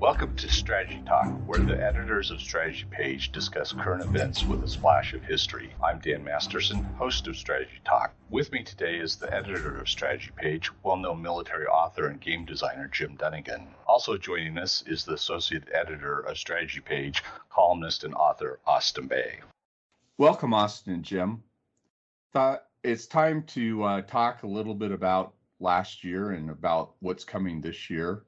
Welcome to Strategy Talk, where the editors of Strategy Page discuss current events with a splash of history. I'm Dan Masterson, host of Strategy Talk. With me today is the editor of Strategy Page, well known military author and game designer Jim Dunnigan. Also joining us is the associate editor of Strategy Page, columnist and author Austin Bay. Welcome, Austin and Jim. Thought it's time to uh, talk a little bit about last year and about what's coming this year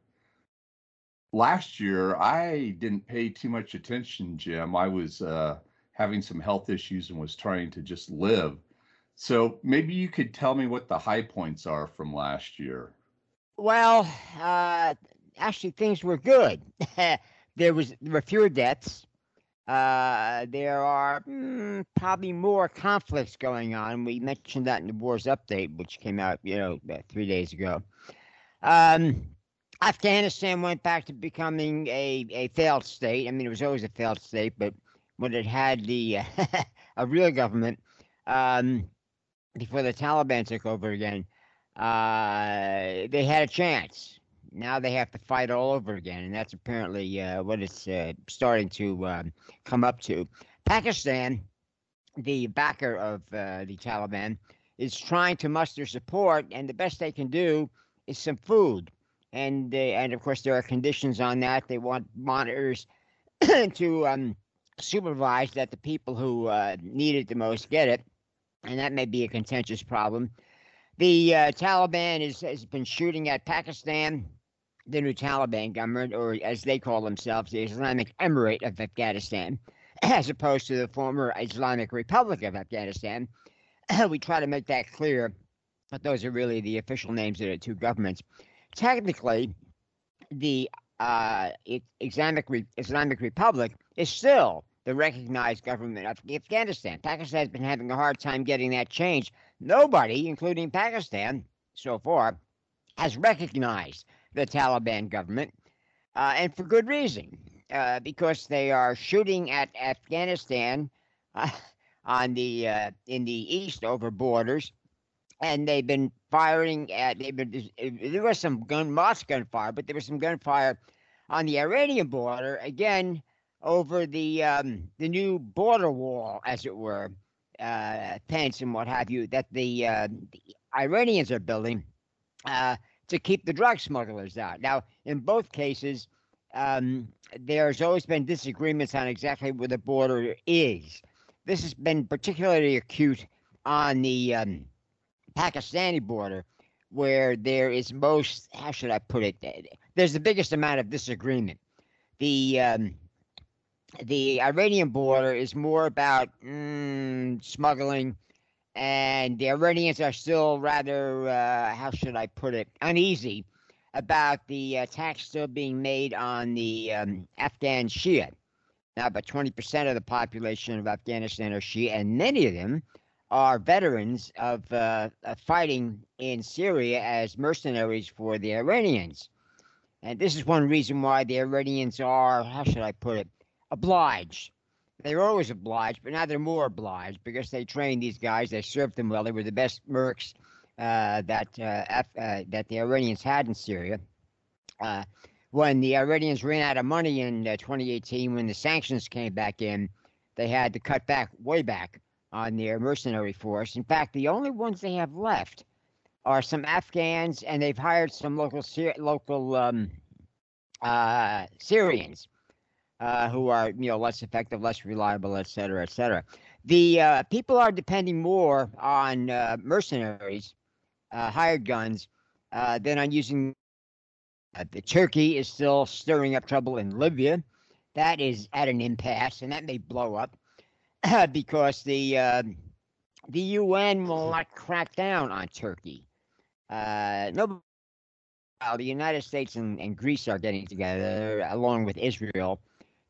last year I didn't pay too much attention, Jim. I was uh, having some health issues and was trying to just live. So maybe you could tell me what the high points are from last year. Well, uh, actually, things were good. there was there were fewer deaths. Uh, there are mm, probably more conflicts going on. We mentioned that in the wars update, which came out, you know, three days ago. Um, Afghanistan went back to becoming a, a failed state. I mean, it was always a failed state, but when it had the uh, a real government um, before the Taliban took over again, uh, they had a chance. Now they have to fight all over again, and that's apparently uh, what it's uh, starting to um, come up to. Pakistan, the backer of uh, the Taliban, is trying to muster support, and the best they can do is some food and they, and of course there are conditions on that. They want monitors to um, supervise that the people who uh, need it the most get it, and that may be a contentious problem. The uh, Taliban is, has been shooting at Pakistan, the new Taliban government, or as they call themselves, the Islamic Emirate of Afghanistan, as opposed to the former Islamic Republic of Afghanistan. we try to make that clear, but those are really the official names of the two governments technically, the uh, Islamic Re- Islamic Republic is still the recognized government of Afghanistan. Pakistan has been having a hard time getting that change. Nobody, including Pakistan, so far, has recognized the Taliban government, uh, and for good reason, uh, because they are shooting at Afghanistan uh, on the uh, in the east over borders and they've been firing at. They've there was some gun, Moss gunfire, but there was some gunfire on the Iranian border again over the um, the new border wall, as it were, uh, fence and what have you, that the, uh, the Iranians are building uh, to keep the drug smugglers out. Now, in both cases, um, there's always been disagreements on exactly where the border is. This has been particularly acute on the um, Pakistani border, where there is most, how should I put it? There's the biggest amount of disagreement. The um, the Iranian border is more about mm, smuggling, and the Iranians are still rather, uh, how should I put it, uneasy about the attacks still being made on the um, Afghan Shia. Now, about 20% of the population of Afghanistan are Shia, and many of them are veterans of, uh, fighting in Syria as mercenaries for the Iranians. And this is one reason why the Iranians are, how should I put it, obliged. They were always obliged, but now they're more obliged because they trained these guys. They served them well. They were the best mercs uh, that uh, uh, that the Iranians had in Syria. Uh, when the Iranians ran out of money in uh, 2018, when the sanctions came back in, they had to cut back way back on their mercenary force. In fact, the only ones they have left are some Afghans, and they've hired some local local um, uh, Syrians uh, who are you know less effective, less reliable, et cetera, et cetera. The uh, people are depending more on uh, mercenaries, uh, hired guns, uh, than on using. the Turkey is still stirring up trouble in Libya. That is at an impasse, and that may blow up. because the uh, the UN will not crack down on Turkey. Uh, no, the United States and, and Greece are getting together along with Israel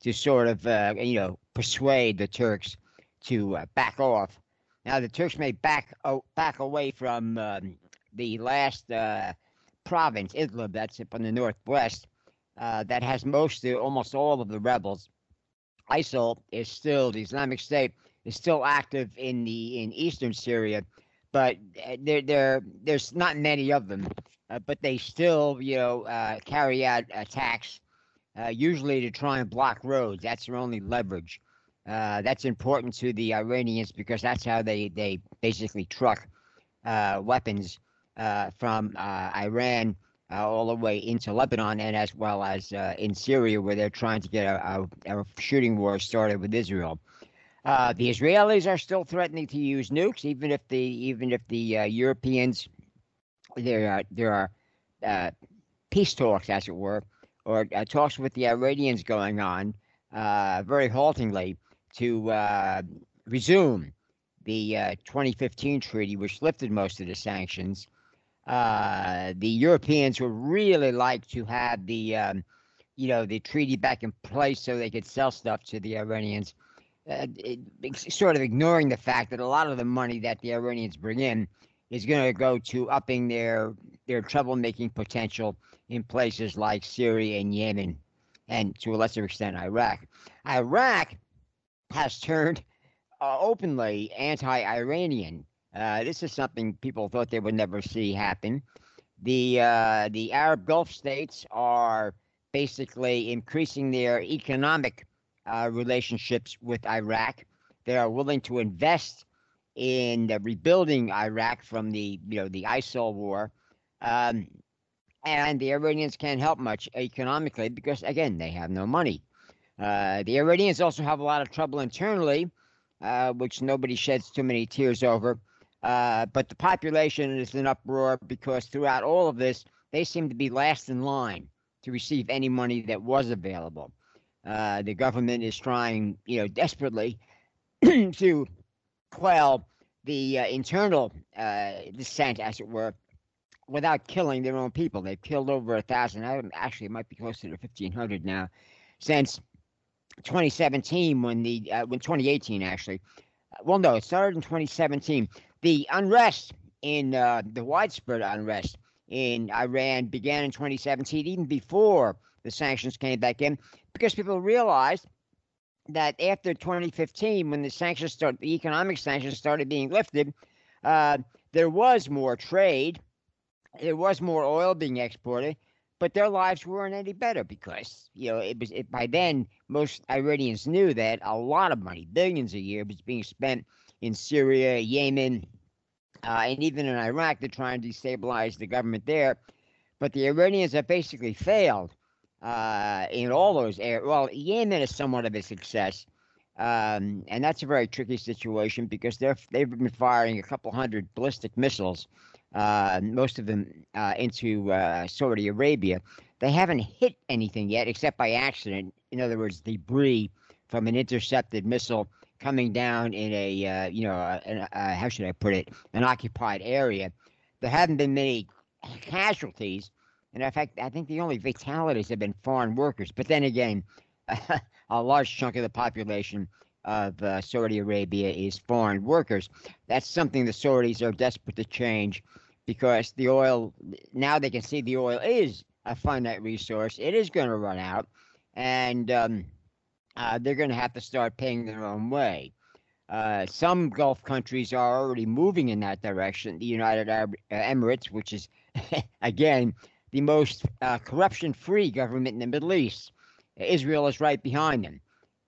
to sort of uh, you know persuade the Turks to uh, back off. Now the Turks may back back away from um, the last uh, province, Idlib, that's up in the northwest, uh, that has most, almost all of the rebels. ISIL is still the Islamic State is still active in the in eastern Syria, but uh, there there there's not many of them, uh, but they still you know uh, carry out attacks uh, usually to try and block roads. That's their only leverage. Uh, that's important to the Iranians because that's how they, they basically truck uh, weapons from Iran uh, all the way into Lebanon and as well as in Syria, where they're trying to get a, a, a shooting war started with Israel. the Israelis are still threatening to use nukes, even if the even if the Europeans there are there are peace talks, as it were, or talks with the Iranians going on very haltingly to uh, resume the uh, 2015 treaty, which lifted most of the sanctions. Uh, the Europeans would really like to have the, um, you know, the treaty back in place so they could sell stuff to the Iranians. Uh, it, sort of ignoring the fact that a lot of the money that the Iranians bring in is going to go to upping their their troublemaking potential in places like Syria and Yemen, and to a lesser extent Iraq. Iraq has turned uh, openly anti-Iranian. Uh, this is something people thought they would never see happen. The uh, the Arab Gulf states are basically increasing their economic uh, relationships with Iraq. They are willing to invest in rebuilding Iraq from the you know the ISIL war. Um, and the Iranians can't help much economically because again they have no money. Uh, the Iranians also have a lot of trouble internally, uh, which nobody sheds too many tears over. Uh, but the population is in uproar because throughout all of this, they seem to be last in line to receive any money that was available. Uh, the government is trying, you know, desperately to quell the uh, internal uh, dissent, as it were, without killing their own people. They've killed over a thousand. Actually, it might be closer to fifteen hundred now, since 2017 when the uh, when 2018 actually. Well, no, it started in 2017. The unrest in uh, the widespread unrest in Iran began in 2017, even before the sanctions came back in, because people realized that after 2015, when the sanctions start, the economic sanctions started being lifted, uh, there was more trade, there was more oil being exported, but their lives weren't any better because you know it was it, by then most Iranians knew that a lot of money, billions a year, was being spent in Syria, Yemen, uh, and even in Iraq they're trying to destabilize the government there. But the Iranians have basically failed uh, in all those areas. Well, Yemen is somewhat of a success. Um, and that's a very tricky situation because they're they've been firing a couple hundred ballistic missiles uh, most of them uh, into uh, Saudi Arabia. They haven't hit anything yet except by accident. In other words, debris from an intercepted missile coming down in a, uh, you know, an, how should I put it, an occupied area. There haven't been many casualties. And in fact, I think the only fatalities have been foreign workers. But then again, a large chunk of the population of uh, Saudi Arabia is foreign workers. That's something the Saudis are desperate to change because the oil now they can see the oil is a finite resource. It is going to run out, and um, uh, they're going to have to start paying their own way. Uh, some Gulf countries are already moving in that direction. The United Arab uh, Emirates, which is again the most uh, corruption-free government in the Middle East, Israel is right behind them,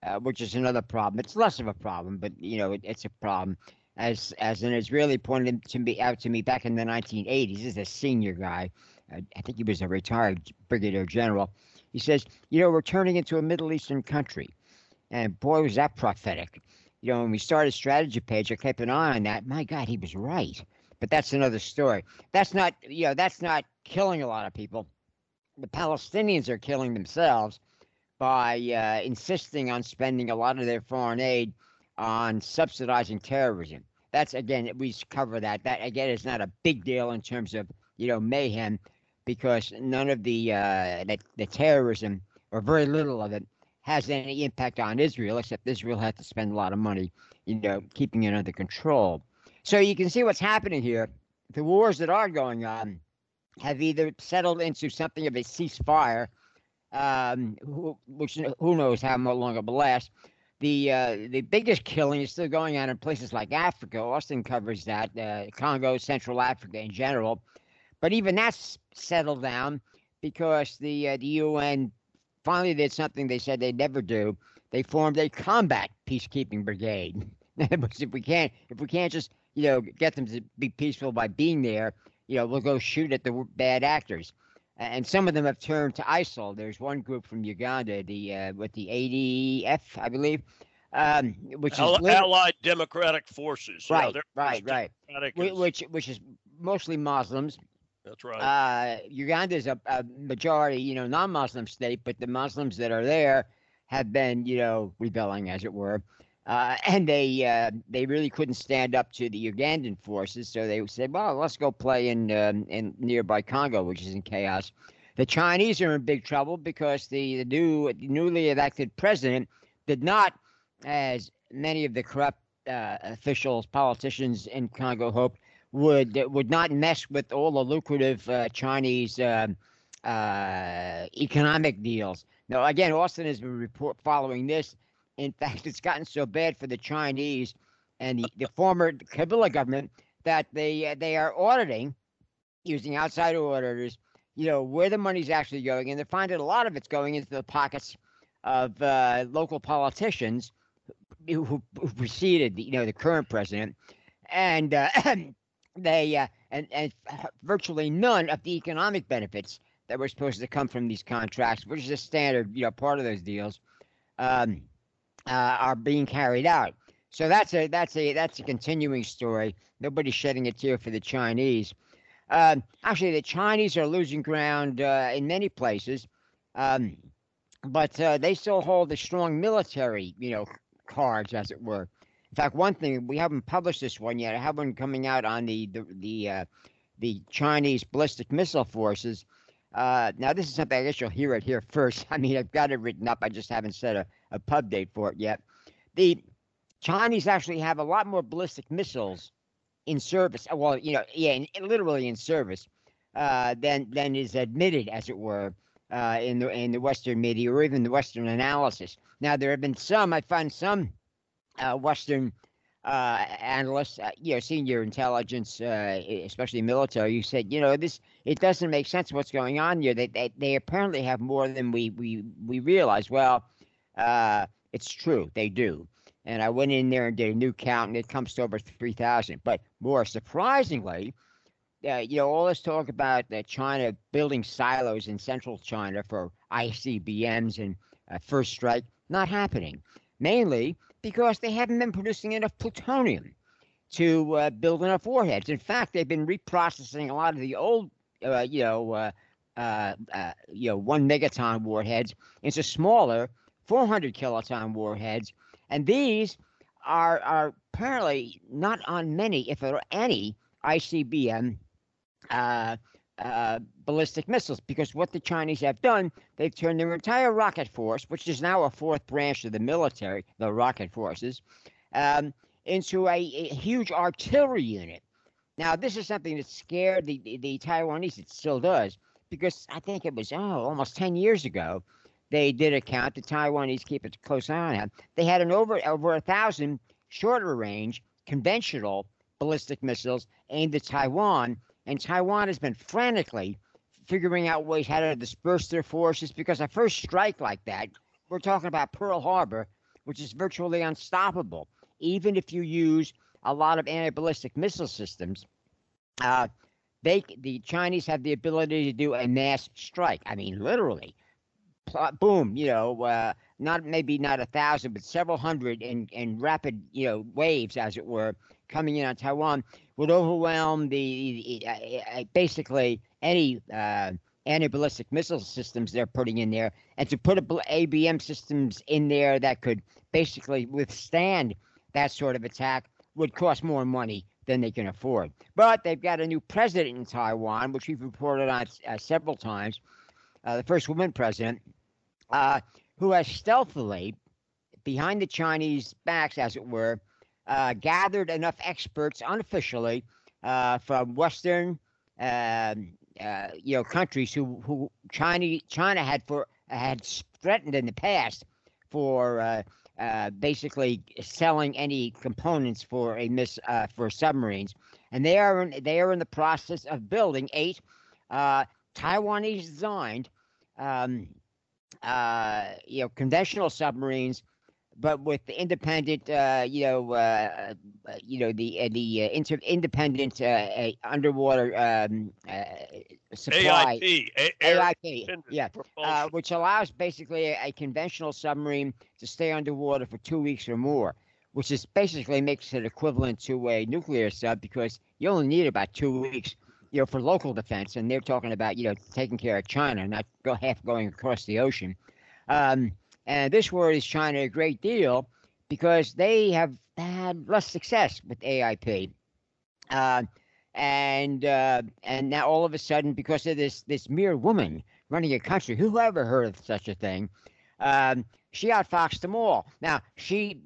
uh, which is another problem. It's less of a problem, but you know it, it's a problem as as an Israeli pointed to me out to me back in the 1980s. This is a senior guy. Uh, I think he was a retired brigadier general. He says, you know, we're turning into a Middle Eastern country, and boy, was that prophetic. You know, when we started strategy page, I kept an eye on that. My God, he was right. But that's another story. That's not, you know, that's not killing a lot of people. The Palestinians are killing themselves by uh, insisting on spending a lot of their foreign aid on subsidizing terrorism. That's again, we cover that. That again is not a big deal in terms of you know mayhem, because none of the uh, the, the terrorism or very little of it has any impact on Israel, except Israel had to spend a lot of money, you know, keeping it under control. So you can see what's happening here. The wars that are going on have either settled into something of a ceasefire, um, which who knows how long it will last, the uh, the biggest killing is still going on in places like Africa. Austin covers that, uh, Congo, Central Africa in general. But even that's settled down because the uh, the UN finally did something they said they'd never do. They formed a combat peacekeeping brigade. if we can't, if we can't just you know get them to be peaceful by being there, you know, we'll go shoot at the bad actors. And some of them have turned to ISIL. There's one group from Uganda, the uh, with the ADF, I believe, um, which is Allied Democratic Forces. Right, yeah, right, right. Which which is mostly Muslims. That's right. Uh, Uganda is a, a, majority, you know, non-Muslim state, but the Muslims that are there have been, you know, rebelling, as it were, uh, and they uh, they really couldn't stand up to the Ugandan forces, so they said, "Well, let's go play in um, in nearby Congo, which is in chaos." The Chinese are in big trouble because the, the new newly elected president did not, as many of the corrupt uh, officials, politicians in Congo hoped, would would not mess with all the lucrative uh, Chinese uh, uh, economic deals. Now, again, Austin has been report following this. In fact, it's gotten so bad for the Chinese and the, the former Kabila government that they uh, they are auditing using outside auditors. You know where the money's actually going, and they're finding a lot of it's going into the pockets of uh, local politicians who, who, preceded, the, you know, the current president, and uh, they uh, and and virtually none of the economic benefits that were supposed to come from these contracts, which is a standard, you know, part of those deals, um, uh, are being carried out. So that's a that's a that's a continuing story. Nobody's shedding a tear for the Chinese. Um, actually, the Chinese are losing ground uh, in many places, um, but uh, they still hold the strong military, you know, cards, as it were. In fact, one thing we haven't published this one yet. I have one coming out on the the the, uh, the Chinese ballistic missile forces. Uh, now, this is something I guess you'll hear it here first. I mean, I've got it written up. I just haven't set a, a pub date for it yet. The Chinese actually have a lot more ballistic missiles in service. Uh, well, you know, yeah, in, literally in service uh, than than is admitted, as it were, uh, in the in the Western media or even the Western analysis. Now, there have been some. I find some uh, Western uh, analysts, uh, you know, senior intelligence, uh, especially military, you said, you know, this it doesn't make sense what's going on here. They they, they apparently have more than we we we realize. Well, uh, it's true, they do. And I went in there and did a new count, and it comes to over three thousand. But more surprisingly, uh, you know, all this talk about China building silos in central China for ICBMs and first strike, not happening. Mainly because they haven't been producing enough plutonium to uh, build enough warheads. In fact, they've been reprocessing a lot of the old, uh, you know, uh, uh, uh you know, one megaton warheads into smaller 400 kiloton warheads, and these are are apparently not on many, if there are any, ICBM uh, ballistic missiles because what the Chinese have done, they've turned their entire rocket force, which is now a fourth branch of the military, the rocket forces, um, into a, a, huge artillery unit. Now, this is something that scared the, the, the Taiwanese. It still does because I think it was oh almost ten years ago. They did a count. The Taiwanese keep a close eye on them. They had an over over a thousand shorter range conventional ballistic missiles aimed at Taiwan and Taiwan has been frantically figuring out ways how to disperse their forces because a first strike like that, we're talking about Pearl Harbor, which is virtually unstoppable. Even if you use a lot of anti-ballistic missile systems, uh, they the Chinese have the ability to do a mass strike. I mean, literally, boom, you know, uh, not maybe not a thousand, but several hundred in in rapid, you know, waves, as it were, coming in on Taiwan would overwhelm the, uh, uh, basically any uh, anti-ballistic missile systems they're putting in there, and to put a, ABM systems in there that could basically withstand that sort of attack would cost more money than they can afford. But they've got a new president in Taiwan, which we've reported on uh, several times, uh, the first woman president, uh, who has stealthily, behind the Chinese backs, as it were, uh, gathered enough experts unofficially uh, from Western, um, uh, you know, countries who who China China had for had threatened in the past for uh, uh, basically selling any components for a miss uh, for submarines, and they are in, they are in the process of building eight Taiwanese designed. Um, you know, conventional submarines, but with the independent, uh, you know, uh, uh, you know, the uh, the uh, inter- independent uh, uh, underwater um, uh, supply. AIP, a- AIP, yeah, uh, which allows basically a, a conventional submarine to stay underwater for two weeks or more, which is basically makes it equivalent to a nuclear sub because you only need about two weeks, you know, for local defense, and they're talking about you know taking care of China, not go half going across the ocean. Um, and this worries China a great deal because they have had less success with AIP. Uh, and uh, and now all of a sudden, because of this this mere woman running a country, who ever heard of such a thing? Um, she outfoxed them all. Now she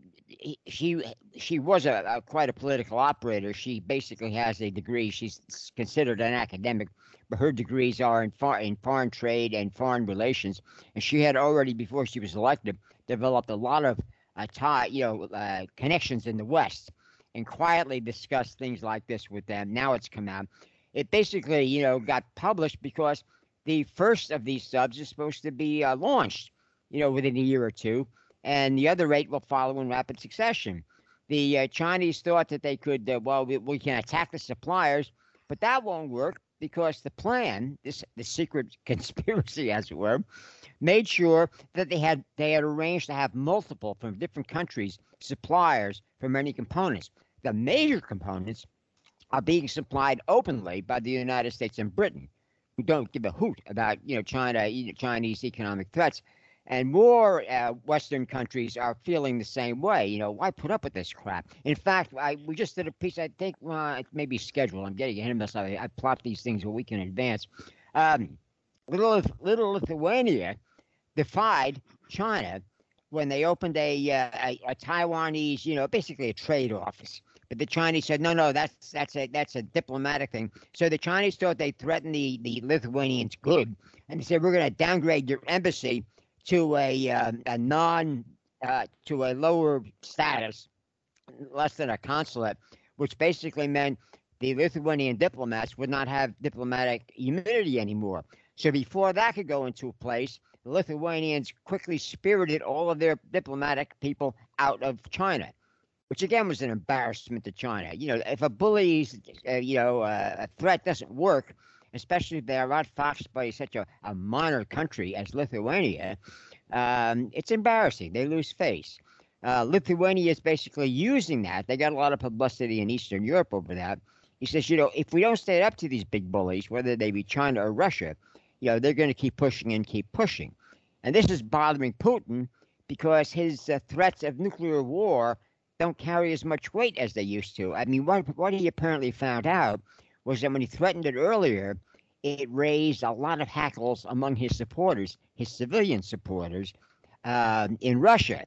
she she was a, a quite a political operator. She basically has a degree. She's considered an academic, her degrees are in foreign in foreign trade and foreign relations. And she had already before she was elected developed a lot of uh, tie, you know, uh, connections in the West and quietly discussed things like this with them. Now it's come out. It basically, you know, got published because the first of these subs is supposed to be uh, launched, you know, within a year or two, and the other eight will follow in rapid succession. The uh, Chinese thought that they could, uh, well, we, we can attack the suppliers, but that won't work because the plan, this the secret conspiracy, as it were, made sure that they had they had arranged to have multiple from different countries suppliers for many components. The major components are being supplied openly by the United States and Britain, who don't give a hoot about you know China Chinese economic threats. And more uh, Western countries are feeling the same way. You know, why put up with this crap? In fact, I, we just did a piece. I think well, it may be scheduled. I'm getting ahead of myself. I, I plot these things a week in advance. Um, little little Lithuania defied China when they opened a, uh, a a Taiwanese, you know, basically a trade office. But the Chinese said, no, no, that's that's a that's a diplomatic thing. So the Chinese thought they threatened the the Lithuanians good, and they said we're going to downgrade your embassy to a uh, a non uh, to a lower status, less than a consulate, which basically meant the Lithuanian diplomats would not have diplomatic immunity anymore. So before that could go into place, the Lithuanians quickly spirited all of their diplomatic people out of China, which again was an embarrassment to China. You know, if a bully's, uh, you know, uh, a threat doesn't work, especially if they are outfoxed by such a, a minor country as Lithuania, um, it's embarrassing. They lose face. Uh, Lithuania is basically using that. They got a lot of publicity in Eastern Europe over that. He says, you know, if we don't stand up to these big bullies, whether they be China or Russia, you know, they're going to keep pushing and keep pushing. And this is bothering Putin because his uh, threats of nuclear war don't carry as much weight as they used to. I mean, what, what he apparently found out was that when he threatened it earlier, it raised a lot of hackles among his supporters, his civilian supporters um, in Russia.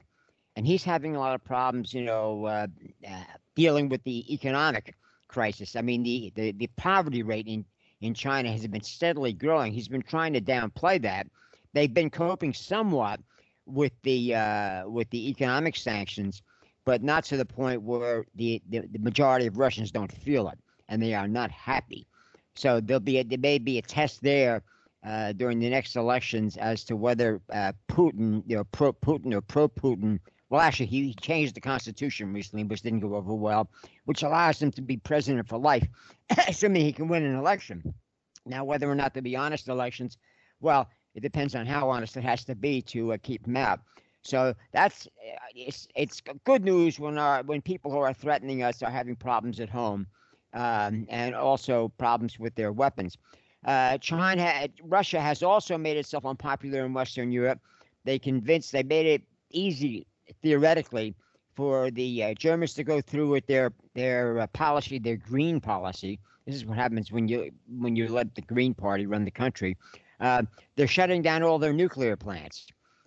And he's having a lot of problems, you know, uh, uh, dealing with the economic crisis. I mean, the, the, the poverty rate in, in China has been steadily growing. He's been trying to downplay that. They've been coping somewhat with the uh, with the economic sanctions, but not to the point where the, the, the majority of Russians don't feel it, and they are not happy. So there'll be a, there may be a test there uh, during the next elections as to whether uh, Putin, you know, pro Putin or pro Putin. Well, actually, he changed the constitution recently, which didn't go over well, which allows him to be president for life, assuming he can win an election. Now, whether or not to be honest elections, well, it depends on how honest it has to be to uh, keep him out. So that's uh, it's it's good news when our when people who are threatening us are having problems at home, um, and also problems with their weapons. Uh, China, Russia has also made itself unpopular in Western Europe. They convinced they made it easy theoretically for the uh, Germans to go through with their their uh, policy, their green policy. This is what happens when you when you let the Green Party run the country. Uh, they're shutting down all their nuclear plants,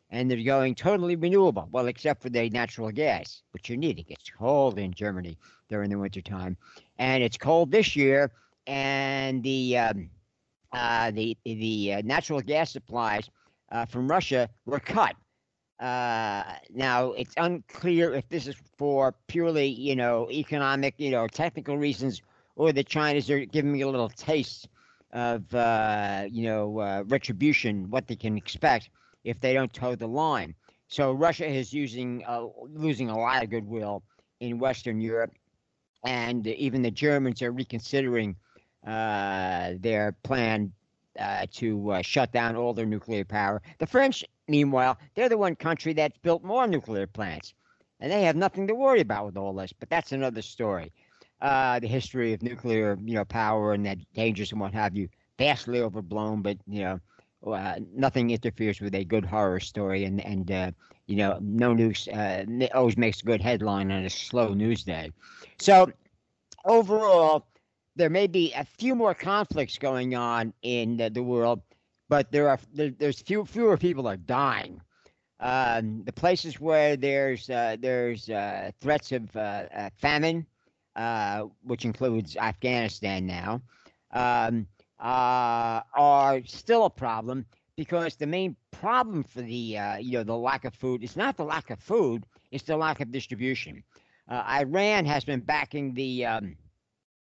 and they're going totally renewable. Well, except for the natural gas, which you need. It gets cold in Germany during the wintertime, and it's cold this year. And the um, uh, the the uh, natural gas supplies uh, from Russia were cut. Uh, now it's unclear if this is for purely, you know, economic, you know, technical reasons, or the Chinese are giving me a little taste of, uh, you know, uh, retribution, what they can expect if they don't toe the line. So Russia is using losing a lot of goodwill in Western Europe, and even the Germans are reconsidering uh, their plan uh, to uh, shut down all their nuclear power. The French, meanwhile, they're the one country that's built more nuclear plants, and they have nothing to worry about with all this. But that's another story. Uh, the history of nuclear, you know, power and that dangers and what have you, vastly overblown. But you know, uh, nothing interferes with a good horror story, and and uh, you know, no news uh, always makes a good headline on a slow news day. So overall, there may be a few more conflicts going on in the, the world, but there are there, there's few, fewer people are dying. Um, the places where there's uh, there's uh, threats of uh, uh famine, uh, which includes Afghanistan now, um, uh, are still a problem because the main problem for the you know the lack of food is not the lack of food; it's the lack of distribution. Iran has been backing the um,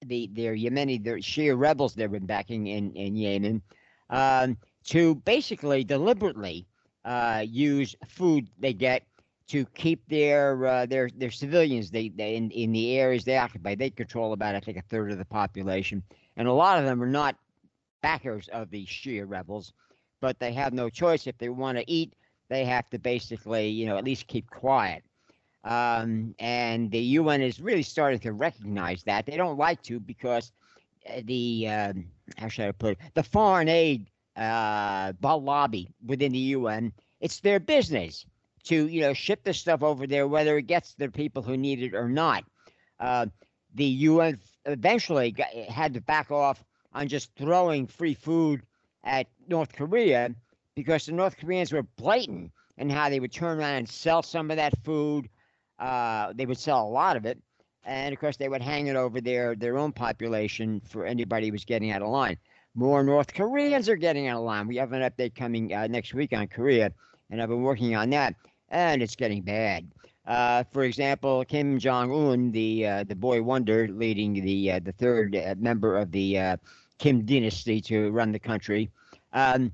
the their Yemeni, their Shia rebels they've been backing in in Yemen, um, to basically deliberately uh, use food they get to keep their uh, their their civilians they, they in in the areas they occupy. They control about I think a third of the population, and a lot of them are not backers of the Shia rebels, but they have no choice if they want to eat. They have to basically, you know, at least keep quiet. Um, and the UN is really starting to recognize that. They don't like to because uh, the, um, how should I put it, the foreign aid uh, lobby within the UN, it's their business to, you know, ship the stuff over there, whether it gets the people who need it or not. Uh, the UN eventually got, had to back off on just throwing free food at North Korea because the North Koreans were blatant in how they would turn around and sell some of that food uh, they would sell a lot of it, and of course they would hang it over their their own population for anybody who was getting out of line. More North Koreans are getting out of line. We have an update coming uh, next week on Korea, and I've been working on that, and it's getting bad. Uh, for example, Kim Jong Un, the uh, the boy wonder, leading the uh, the third uh, member of the uh, Kim dynasty to run the country, um,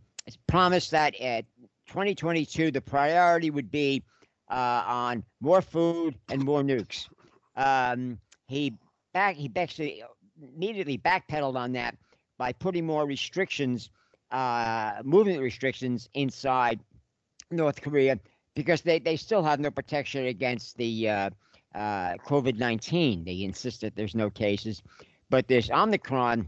promised that at 2022 the priority would be uh, on more food and more nukes. Um, he back he actually immediately backpedaled on that by putting more restrictions, uh, movement restrictions inside North Korea because they, they still have no protection against the uh, uh, COVID 19. They insist that there's no cases. But this Omicron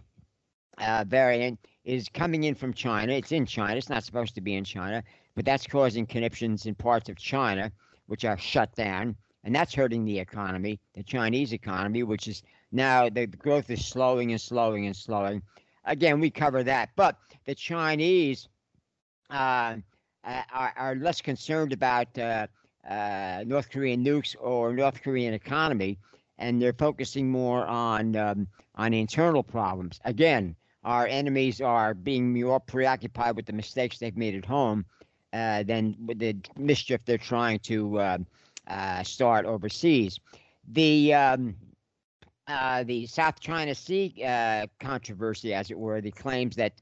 uh, variant is coming in from China. It's in China. It's not supposed to be in China, but that's causing conniptions in parts of China which are shut down, and that's hurting the economy, the Chinese economy, which is now the growth is slowing and slowing and slowing. Again, we cover that, but the Chinese uh, are, are, less concerned about uh, uh, North Korean nukes or North Korean economy, and they're focusing more on um, on internal problems. Again, our enemies are being more preoccupied with the mistakes they've made at home uh, than the mischief they're trying to uh, uh, start overseas. The um, uh, the South China Sea uh, controversy, as it were, the claims that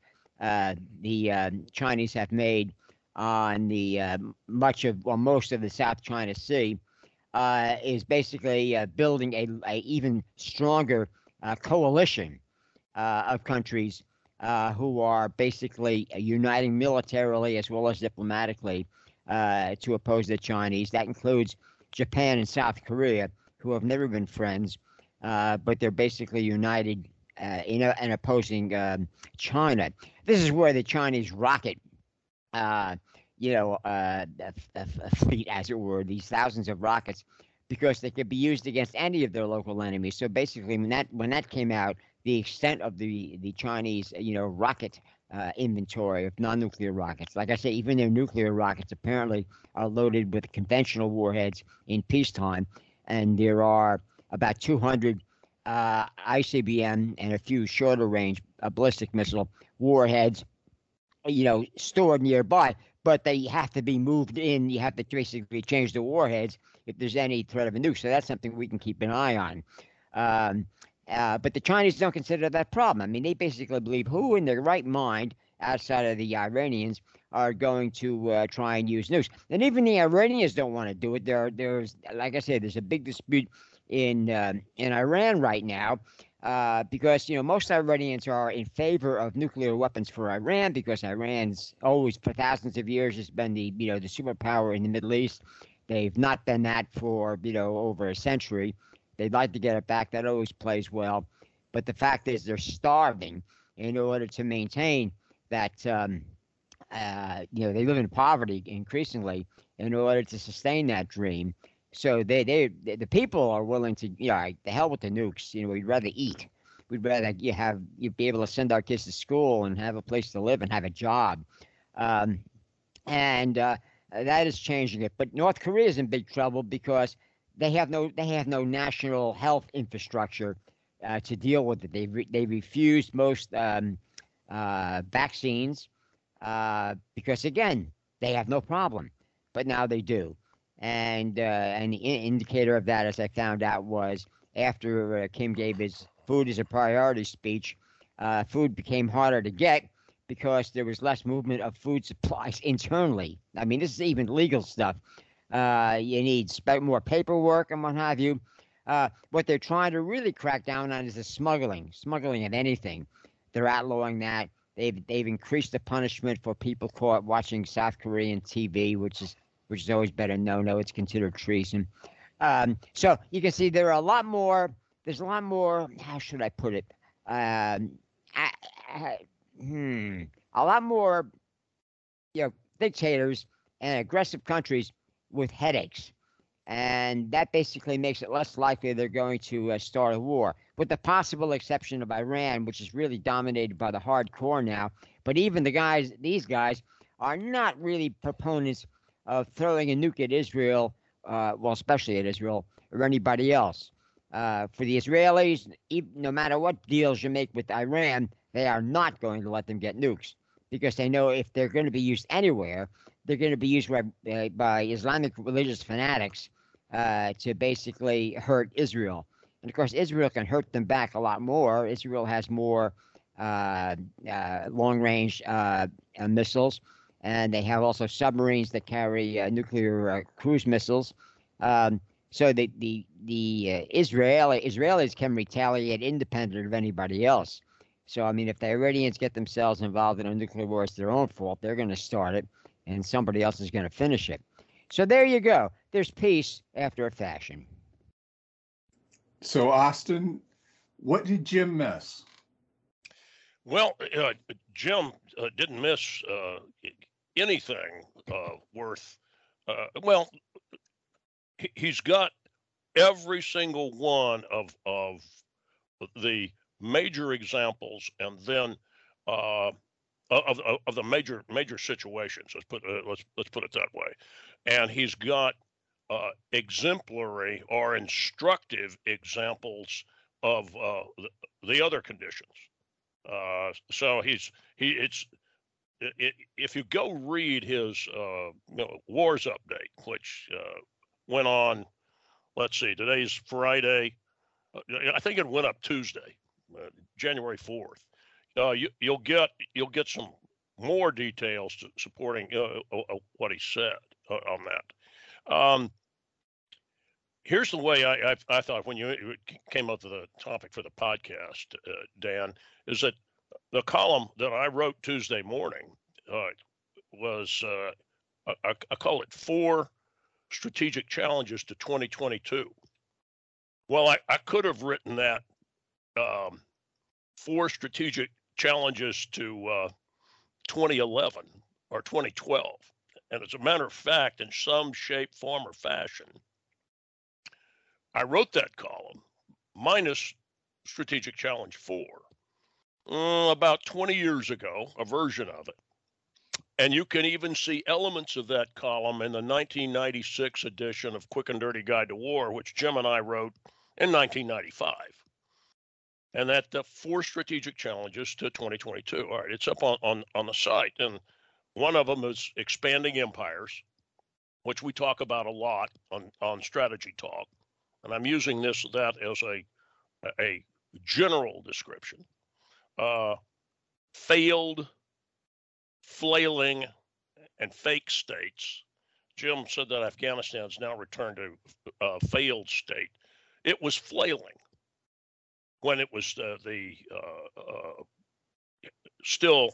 the Chinese have made on the much of well most of the South China Sea is basically building a, a, even stronger coalition of countries uh, who are basically uniting militarily as well as diplomatically uh, to oppose the Chinese. That includes Japan and South Korea, who have never been friends, uh, but they're basically united uh, in, in, opposing um, China. This is where the Chinese rocket, uh, you know, uh, fleet, as it were, these thousands of rockets, because they could be used against any of their local enemies. So basically, when that when that came out, the extent of the the Chinese, you know, rocket uh, inventory of non-nuclear rockets. Like I say, even their nuclear rockets apparently are loaded with conventional warheads in peacetime, and there are about 200 uh, ICBM and a few shorter range uh, ballistic missile warheads, you know, stored nearby. But they have to be moved in. You have to basically change the warheads if there's any threat of a nuke. So that's something we can keep an eye on. Um, uh, but the Chinese don't consider that problem. I mean, they basically believe who in their right mind outside of the Iranians are going to uh, try and use nukes. And even the Iranians don't want to do it. There, there's, like I said, there's a big dispute in uh, in Iran right now uh, because you know most Iranians are in favor of nuclear weapons for Iran because Iran's always for thousands of years has been the you know the superpower in the Middle East. They've not been that for you know over a century. They'd like to get it back. That always plays well. But the fact is, they're starving in order to maintain that. Um, uh, you know, they live in poverty increasingly in order to sustain that dream. So they, they, the people are willing to, you know, the hell with the nukes. You know, we'd rather eat. We'd rather you have you be able to send our kids to school and have a place to live and have a job. Um, and uh, that is changing it. But North Korea is in big trouble because they have no they have no national health infrastructure uh, to deal with it. They re- they refused most um, uh, vaccines uh, because again they have no problem, but now they do. And uh, an indicator of that, as I found out, was after uh, Kim gave his "food is a priority" speech, uh, food became harder to get because there was less movement of food supplies internally. I mean, this is even legal stuff. Uh, you need more paperwork and what have you. Uh, what they're trying to really crack down on is the smuggling, smuggling of anything. They're outlawing that. They've they've increased the punishment for people caught watching South Korean TV, which is which is always better no no. It's considered treason. Um, so you can see there are a lot more. There's a lot more. How should I put it? Um, I, I, hmm, a lot more. You know, dictators and aggressive countries with headaches and that basically makes it less likely they're going to uh, start a war, with the possible exception of Iran, which is really dominated by the hardcore now. But even the guys, these guys, are not really proponents of throwing a nuke at Israel, uh, well, especially at Israel or anybody else. Uh, for the Israelis, even, no matter what deals you make with Iran, they are not going to let them get nukes because they know if they're going to be used anywhere, they're going to be used by, by Islamic religious fanatics uh, to basically hurt Israel. And of course, Israel can hurt them back a lot more. Israel has more uh, uh, long range uh, uh, missiles, and they have also submarines that carry uh, nuclear cruise missiles. Um, so the the the Israeli Israelis can retaliate independent of anybody else. So I mean, if the Iranians get themselves involved in a nuclear war, it's their own fault. They're going to start it, and somebody else is going to finish it. So there you go. There's peace after a fashion. So, Austin, what did Jim miss? Well, uh, Jim uh, didn't miss uh, anything uh, worth. Uh, well, he's got every single one of of the major examples, and then uh, of, of, the major major situations. Let's put let's let's put it that way and he's got uh, exemplary or instructive examples of uh, the, the, other conditions. Uh, so he's he it's it, if you go read his uh, you know, wars update, which uh, went on, let's see, today's Friday. Uh, I think it went up Tuesday, January fourth. You, you'll get you'll get some more details supporting what he said on that. Um, here's the way I, I, I, thought when you came up with the topic for the podcast, uh, Dan, is that the column that I wrote Tuesday morning uh, was, uh, I, I, call it Four Strategic Challenges to 2022. Well, I, I could have written that um, Four Strategic Challenges to uh, 2011 or 2012. And as a matter of fact, in some shape, form, or fashion, I wrote that column minus Strategic Challenge 4 uh, about 20 years ago, a version of it. And you can even see elements of that column in the 1996 edition of Quick and Dirty Guide to War, which Jim and I wrote in 1995. And that the four strategic challenges to 2022. All right, it's up on, on, on the site. And one of them is expanding empires, which we talk about a lot on, on strategy talk. And I'm using this that as a a general description. Uh, failed flailing and fake states. Jim said that Afghanistan's now returned to a uh, failed state. It was flailing when it was uh, the uh, uh, still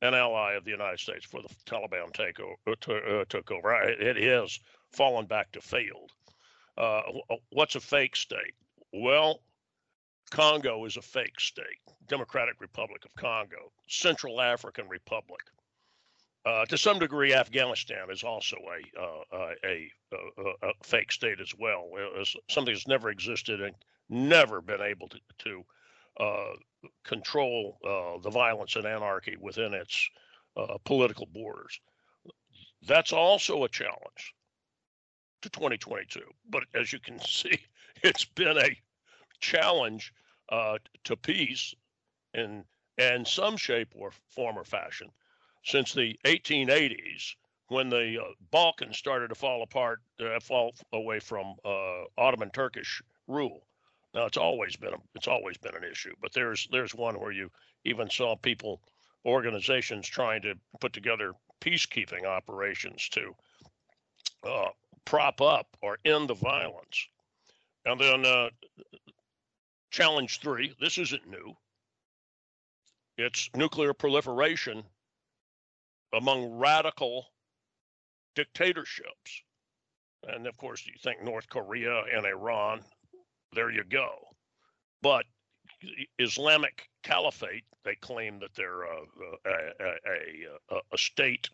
an ally of the United States for the Taliban takeover, uh, took over. It has fallen back to failed. what's a fake state? Well, Congo is a fake state, Democratic Republic of Congo, Central African Republic. Uh, to some degree, Afghanistan is also a uh, a, a, a, fake state as well. Something that's never existed and never been able to, to uh, control uh, the violence and anarchy within its uh, political borders. That's also a challenge to 2022. But as you can see, it's been a challenge uh, to peace in some shape or form or fashion since the 1880s when the uh, Balkans started to fall apart, uh, fall away from Ottoman Turkish rule. Now it's always been a, it's always been an issue, but there's there's one where you even saw people, organizations trying to put together peacekeeping operations to uh, prop up or end the violence. And then uh, Challenge three this isn't new. It's nuclear proliferation among radical dictatorships. And of course, you think North Korea and Iran, there you go. But Islamic Caliphate, they claim that they're a, a, a, a state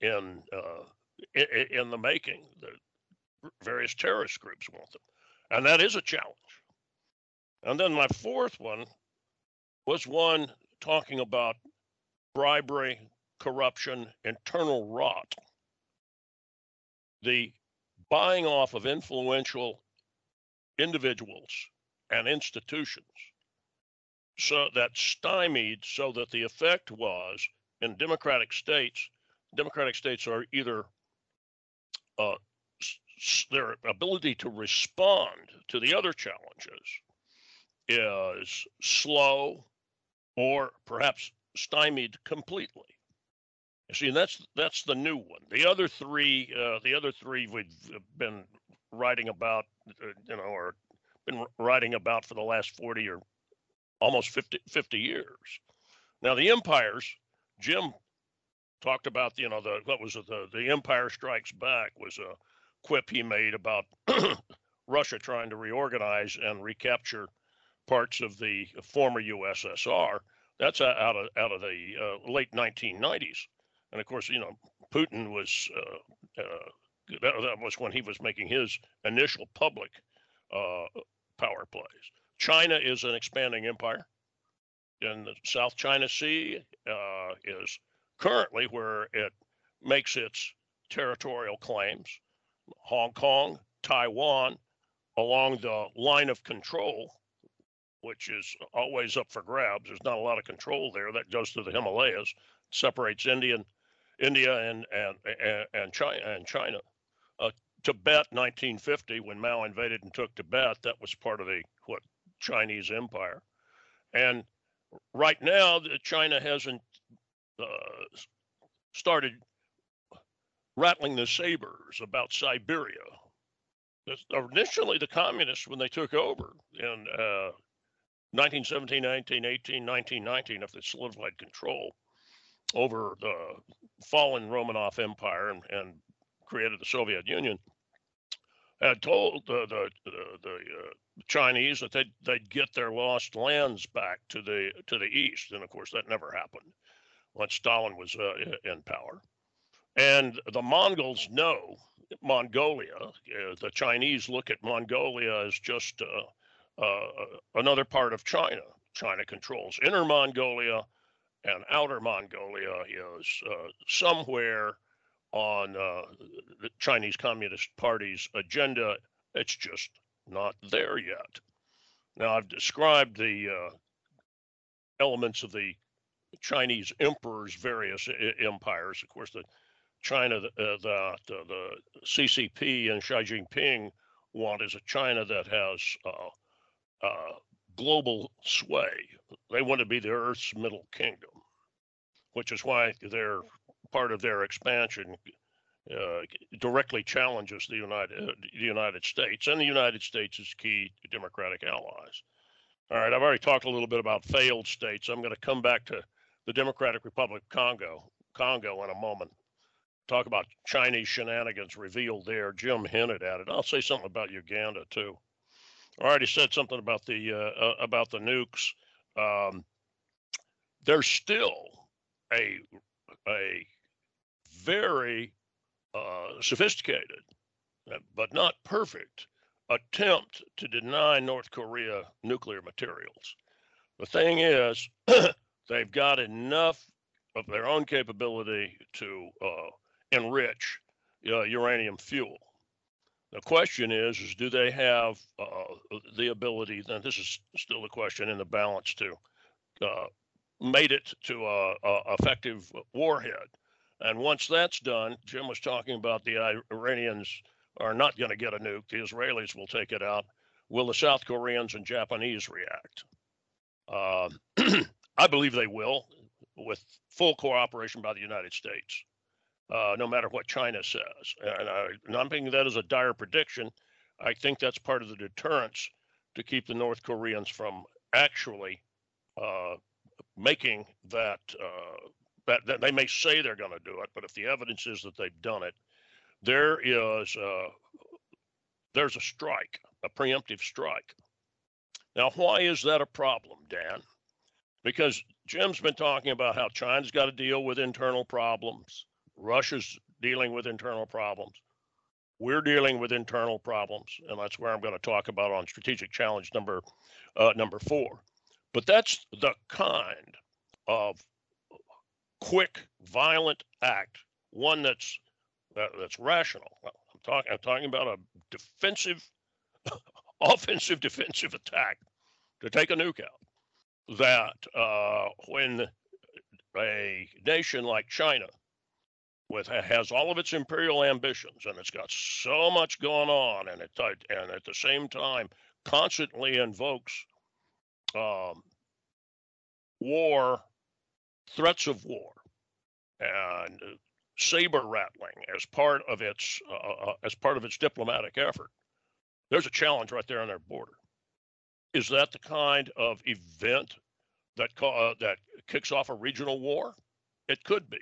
in, uh, in the making. The various terrorist groups want them. And that is a challenge. And then my fourth one was one talking about bribery, corruption, internal rot. The buying off of influential individuals and institutions so that stymied so that the effect was in democratic states democratic states are either uh, their ability to respond to the other challenges is slow or perhaps stymied completely. You see, and that's that's the new one. The other three, uh, the other three we've been writing about, uh, you know, or been writing about for the last 40 or almost 50, 50 years. Now, the empires, Jim talked about, you know, the what was it, the the Empire Strikes Back was a quip he made about Russia trying to reorganize and recapture parts of the former USSR. That's out of out of the uh, late 1990s, and of course, you know, Putin was uh, uh, that, that, was when he was making his initial public uh, power plays. China is an expanding empire, and the South China Sea uh, is currently where it makes its territorial claims. Hong Kong, Taiwan, along the line of control which is always up for grabs. There's not a lot of control there. That goes through the Himalayas, separates Indian, India and and and, and China and China. Uh, Tibet, 1950, when Mao invaded and took Tibet, that was part of the what Chinese Empire. And right now, China hasn't uh, started rattling the sabers about Siberia. Initially, the communists, when they took over in uh, 1917, 1918, 1919, if they solidified control over the fallen Romanov Empire and, and created the Soviet Union, had told the the the, the uh, Chinese that they'd they'd get their lost lands back to the to the east, and of course that never happened once Stalin was uh, in power. And the Mongols know Mongolia. Uh, the Chinese look at Mongolia as just uh, uh, another part of China. China controls Inner Mongolia, and Outer Mongolia is uh, somewhere on uh, the Chinese Communist Party's agenda. It's just not there yet. Now, I've described the uh, elements of the Chinese emperor's various I- empires. Of course, the China uh, that uh, the CCP and Xi Jinping want is a China that has uh, uh, global sway. They want to be the Earth's middle kingdom, which is why they're part of their expansion uh, directly challenges the United uh, the United States and the United States' is key Democratic allies. All right, I've already talked a little bit about failed states. I'm going to come back to the Democratic Republic of Congo, Congo in a moment. Talk about Chinese shenanigans revealed there. Jim hinted at it. I'll say something about Uganda too. I already said something about the uh, uh, about the nukes. Um, there's still a a very uh, sophisticated, uh, but not perfect, attempt to deny North Korea nuclear materials. The thing is, they've got enough of their own capability to uh, enrich uh, uranium fuel. The question is, is do they have uh, the ability? And this is still the question in the balance to uh, made it to a, a effective warhead. And once that's done, Jim was talking about the Iranians are not going to get a nuke. The Israelis will take it out. Will the South Koreans and Japanese react? Uh, I believe they will, with full cooperation by the United States, uh, no matter what China says. And I, not that as a dire prediction. I think that's part of the deterrence to keep the North Koreans from actually uh, making that, that they may say they're going to do it, but if the evidence is that they've done it, there is uh, there's a strike, a preemptive strike. Now, why is that a problem, Dan? Because Jim's been talking about how China's got to deal with internal problems, Russia's dealing with internal problems. We're dealing with internal problems, and that's where I'm going to talk about on strategic challenge number uh, number four. But that's the kind of quick, violent act, one that's that, that's rational. I'm talking. I'm talking about a defensive, offensive, defensive attack to take a nuke out. That uh, when a nation like China, with has all of its imperial ambitions and it's got so much going on, and it and at the same time constantly invokes um, war, threats of war, and saber rattling as part of its uh, uh, uh, as part of its diplomatic effort. There's a challenge right there on their border. Is that the kind of event that uh, that kicks off a regional war? It could be.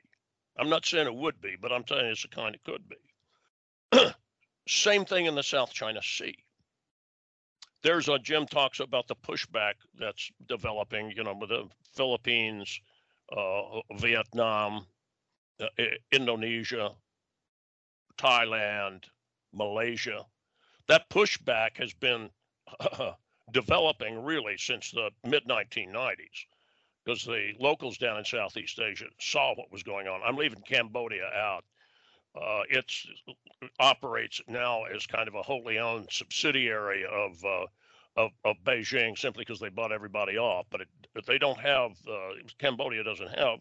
I'm not saying it would be, but I'm you it's the kind it could be. Same thing in the South China Sea there's a Jim talks about the pushback that's developing, you know, with the Philippines, Vietnam, uh, Indonesia, Thailand, Malaysia. That pushback has been uh, developing really since the mid 1990s because the locals down in Southeast Asia saw what was going on. I'm leaving Cambodia out. Uh, it operates now as kind of a wholly owned subsidiary of uh, of, of Beijing simply because they bought everybody off. But it, they don't have uh, Cambodia doesn't have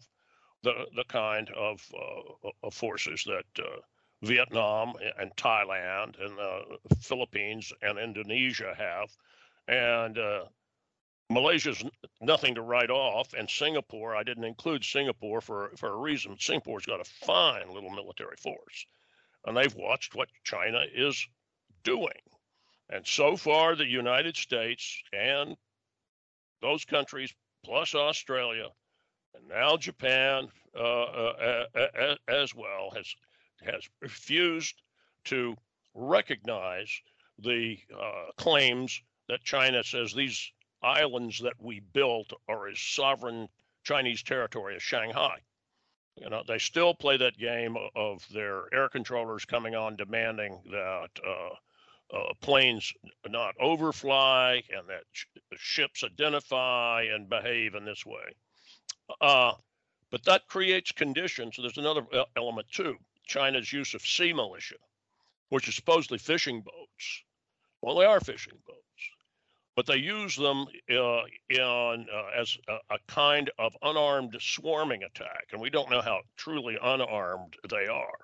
the the kind of, uh, of forces that uh, Vietnam and Thailand and the Philippines and Indonesia have, and uh, Malaysia's nothing to write off, and Singapore. I didn't include Singapore for for a reason. Singapore's got a fine little military force, and they've watched what China is doing and so far, the United States and those countries, plus Australia, and now Japan uh, uh, uh, as well, has has refused to recognize the uh, claims that China says these islands that we built are as sovereign Chinese territory as Shanghai. You know, they still play that game of their air controllers coming on demanding that uh, uh, planes not overfly and that sh- ships identify and behave in this way. Uh, but that creates conditions. There's another element too China's use of sea militia, which is supposedly fishing boats. Well, they are fishing boats, but they use them uh, in, uh, as a, a kind of unarmed swarming attack. And we don't know how truly unarmed they are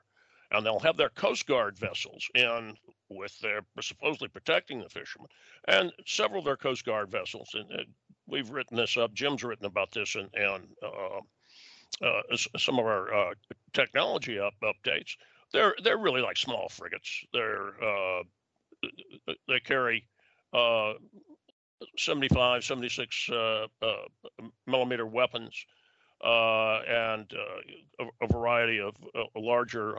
and they'll have their Coast Guard vessels in with their supposedly protecting the fishermen, and several of their Coast Guard vessels. And uh, we've written this up. Jim's written about this in, in uh, uh, some of our uh, technology up, updates, they're they're really like small frigates. They're uh, they carry uh, 75, 76 uh, uh, millimeter weapons uh, and uh, a, a, variety of uh, larger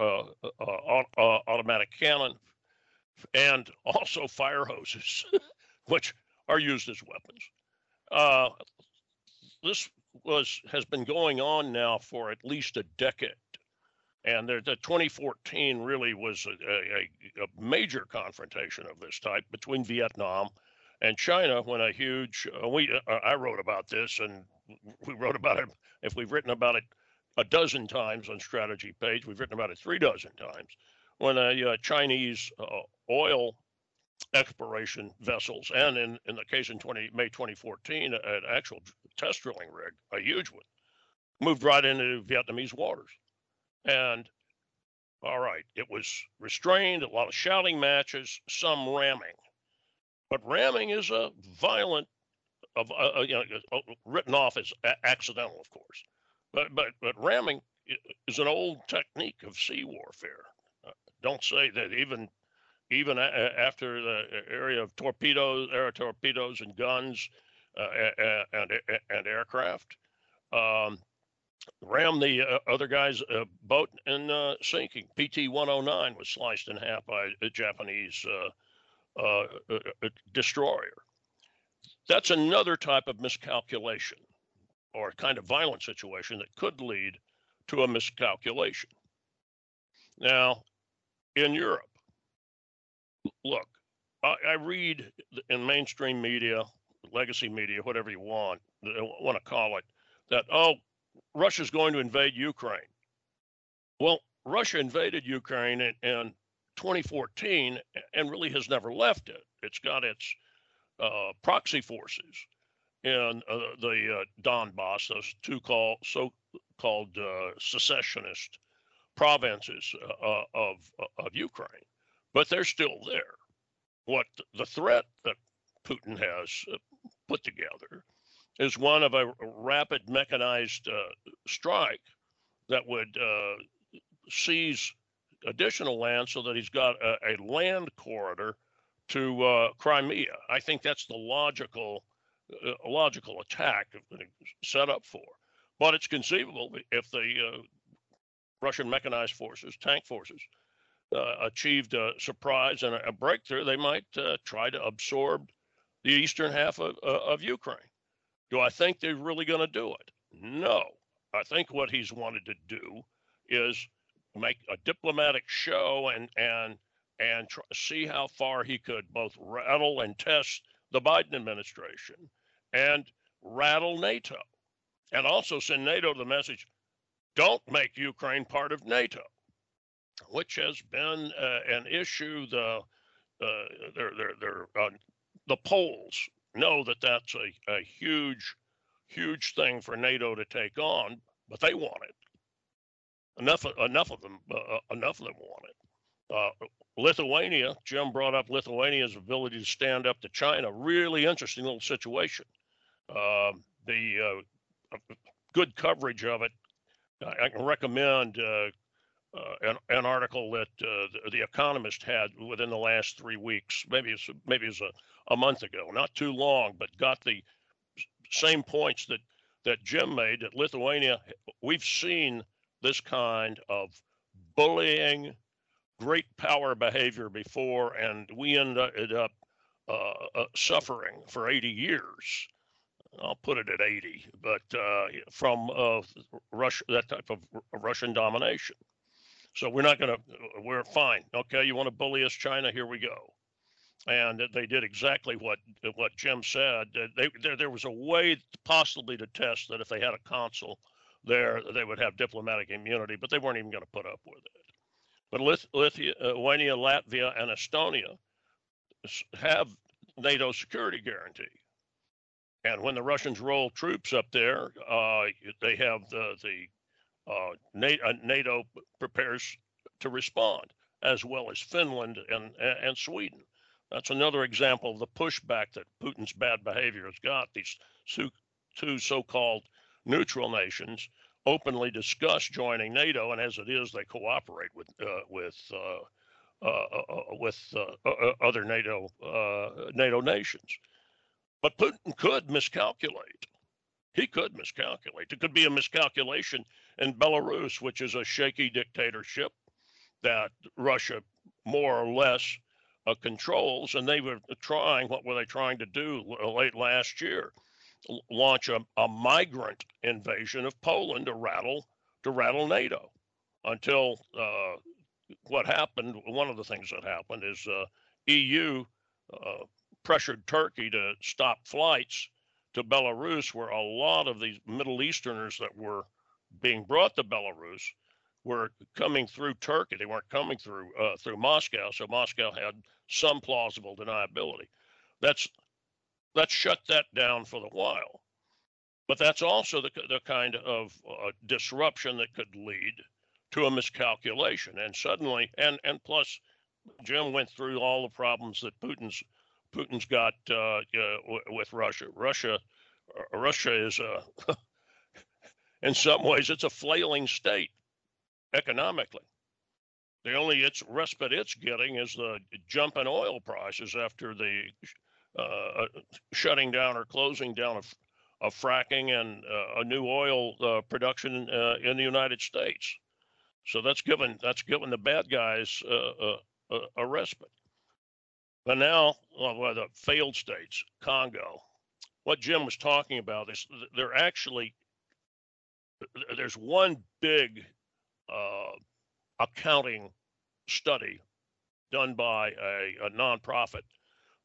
automatic cannon and also fire hoses, which are used as weapons. this was has been going on now for at least a decade. And the, the 2014 really was a, a, a, major confrontation of this type between Vietnam and China when a huge uh, we uh, I wrote about this and we wrote about it if we've written about it a dozen times on strategy page we've written about it three dozen times when a uh, Chinese uh, oil exploration vessels and in, in the case in 20 May 2014 an actual test drilling rig a huge one moved right into Vietnamese waters and all right it was restrained a lot of shouting matches some ramming but ramming is a violent, of uh, uh, you know, uh, written off as accidental, of course. But but but ramming is an old technique of sea warfare. Uh, don't say that even even a- after the area of torpedoes, air torpedoes and guns uh, and, and aircraft. Um, ram the uh, other guy's uh, boat in uh, sinking. PT 109 was sliced in half by a Japanese uh, a destroyer. That's another type of miscalculation or kind of violent situation that could lead to a miscalculation. Now, in Europe, look, I, I read in mainstream media, legacy media, whatever you want, want to call it, that, oh, Russia's going to invade Ukraine. Well, Russia invaded Ukraine in, and 2014 and really has never left it. It's got its uh, proxy forces in uh, the uh, Donbass, those two call, so-called uh, secessionist provinces uh, uh, of of Ukraine, but they're still there. What the threat that Putin has put together is one of a rapid mechanized strike that would seize additional land so that he's got a, a land corridor to uh, Crimea. I think that's the logical uh, logical attack set up for. But it's conceivable if the uh, Russian mechanized forces, tank forces, uh, achieved a surprise and a, breakthrough, they might uh, try to absorb the eastern half of, uh, of Ukraine. Do I think they're really going to do it? No. I think what he's wanted to do is make a diplomatic show and and and see how far he could both rattle and test the Biden administration and rattle NATO, and also send NATO the message: don't make Ukraine part of NATO, which has been uh, an issue. The uh, they're, they're, they're, uh, the Poles know that that's a, a huge, huge thing for NATO to take on, but they want it enough enough of them uh, uh, enough of them want it. Uh, Lithuania, Jim brought up Lithuania's ability to stand up to China. Really interesting little situation. Um, the uh, good coverage of it. I can recommend uh, an, an, article that the, the, Economist had within the last three weeks. Maybe it's maybe it's a, a month ago, not too long, but got the same points that that Jim made. That Lithuania, we've seen this kind of bullying, great power behavior before, and we ended up uh, uh, suffering for 80 years. I'll put it at 80, but uh, from uh, Russia, that type of Russian domination. So we're not going to, we're fine. Okay, you want to bully us, China? Here we go. And they did exactly what what Jim said. They, there, there was a way possibly to test that if they had a consul there, they would have diplomatic immunity, but they weren't even going to put up with it. But Lithuania, Latvia, and Estonia have NATO security guarantee. And when the Russians roll troops up there, uh, they have the the Uh, uh, NATO prepares to respond, as well as Finland and and Sweden. That's another example of the pushback that Putin's bad behavior has got. These two, two so-called neutral nations openly discuss joining NATO, and as it is, they cooperate with uh, with uh, uh, uh with other NATO NATO nations. But Putin could miscalculate. He could miscalculate. It could be a miscalculation in Belarus, which is a shaky dictatorship that Russia more or less uh, controls. And they were trying, what were they trying to do late last year? launch a, a migrant invasion of Poland to rattle to rattle NATO until uh, what happened. One of the things that happened is uh, EU uh, pressured Turkey to stop flights to Belarus, where a lot of these Middle Easterners that were being brought to Belarus were coming through Turkey. They weren't coming through uh, through Moscow, so Moscow had some plausible deniability. That's let's shut that down for the while. But that's also the, the kind of uh, disruption that could lead to a miscalculation. And suddenly, and and plus, Jim went through all the problems that Putin's Putin's got uh, uh, with Russia. Russia, uh, Russia is a, in some ways, it's a flailing state economically. The only its respite it's getting is the jump in oil prices after the uh, uh, shutting down or closing down of, of fracking and uh, a new oil uh, production uh, in the United States. So that's given that's given the bad guys a, a respite. But now, well, the failed states, Congo, what Jim was talking about is they're actually there's one big uh, accounting study done by a, a nonprofit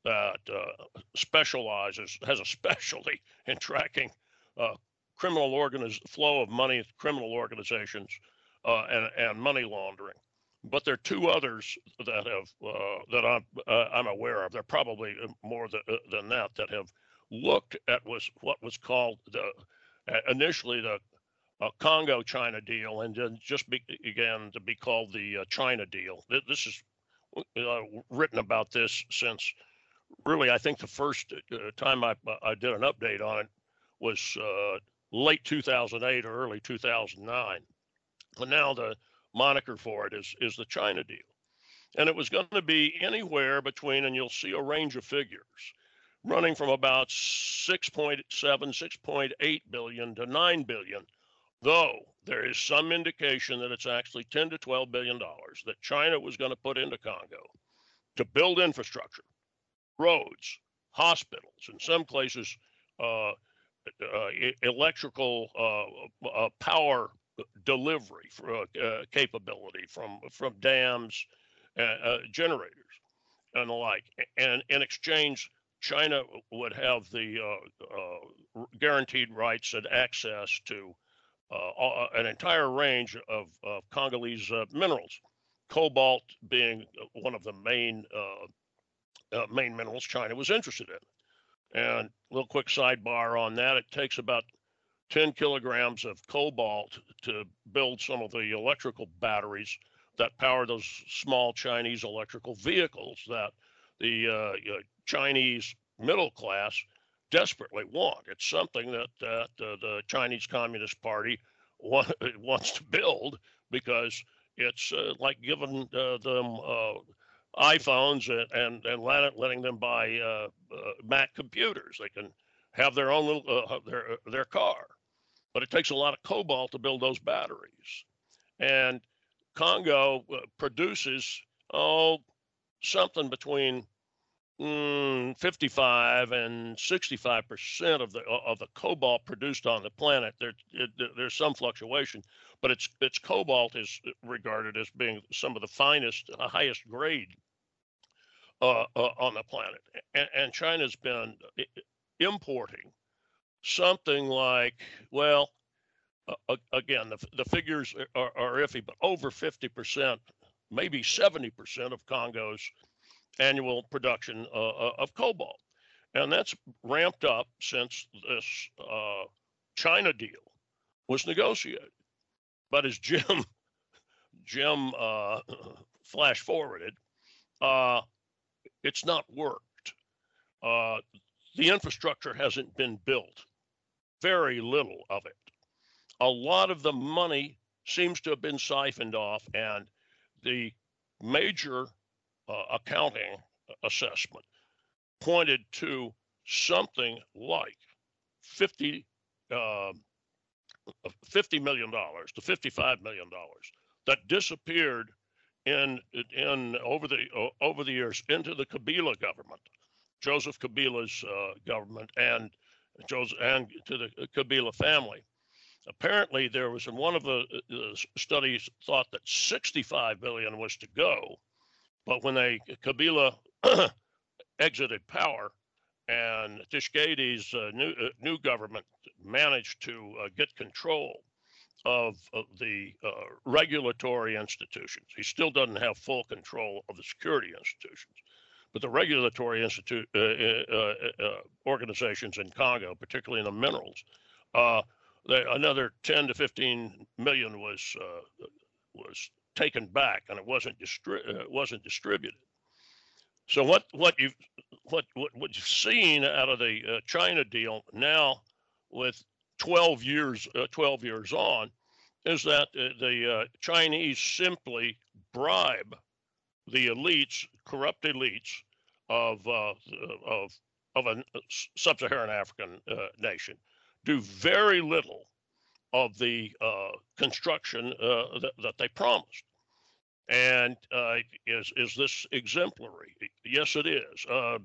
that uh, specializes, has a specialty in tracking uh, criminal organiz- flow of money, criminal organizations, uh, and, and money laundering. But there are two others that have uh, that I'm uh, I'm aware of. There are probably more th- uh, than that that have looked at was what was called the initially the Congo China deal, and then just began to be called the China deal. This is written about this since really, I think the first uh, time I, I did an update on it was uh, late 2008 or early 2009. But now the moniker for it is is the China deal, and it was going to be anywhere between, and you'll see a range of figures, running from about 6.7, 6.8 billion to 9 billion. Though there is some indication that it's actually 10 to 12 billion dollars that China was going to put into Congo to build infrastructure roads, hospitals, in some places, uh, uh, electrical uh, uh, power delivery for, uh, capability from from dams, generators, and the like. And in exchange, China would have the guaranteed rights and access to an entire range of, of Congolese minerals cobalt being one of the main uh, uh, main minerals China was interested in. And a little quick sidebar on that it takes about 10 kilograms of cobalt to build some of the electrical batteries that power those small Chinese electrical vehicles that the uh, Chinese middle class desperately want. It's something that, that uh, the Chinese Communist Party want, wants to build because it's uh, like giving uh, them uh, iPhones and and, and letting them buy uh, uh, Mac computers. They can have their own little their their car, but it takes a lot of cobalt to build those batteries. And Congo produces oh something between mm, 55 and 65 percent of the of the cobalt produced on the planet. There, it, there's some fluctuation, but its its cobalt is regarded as being some of the finest, uh, highest grade uh, uh, on the planet, and, and China's been importing something like well. Again, the, the figures are, are iffy, but over 50%, maybe 70% of Congo's annual production uh, of cobalt. And that's ramped up since this uh, China deal was negotiated. But as Jim Jim uh, flash forwarded, uh, it's not worked. Uh, the infrastructure hasn't been built. Very little of it. a lot of the money seems to have been siphoned off, and the major uh, accounting assessment pointed to something like 50 uh, 50 million dollars to 55 million dollars that disappeared in in over the uh, over the years into the Kabila government, Joseph Kabila's uh, government, and Joseph and to the Kabila family. Apparently, there was in one of the, the studies thought that 65 billion was to go, but when they Kabila exited power and Tshisekedi's uh, new uh, new government managed to uh, get control of, of the uh, regulatory institutions. He still doesn't have full control of the security institutions, but the regulatory institute uh, uh, organizations in Congo, particularly in the minerals, they, another 10 to 15 million was was taken back, and it wasn't distri- wasn't distributed. So what what you've what what, what you've seen out of the uh, China deal now with 12 years uh, 12 years on is that uh, the uh, Chinese simply bribe the elites, corrupt elites of uh, of of a sub-Saharan African uh, nation, do very little of the construction that, that they promised. And uh, is is this exemplary? Yes, it is. Uh,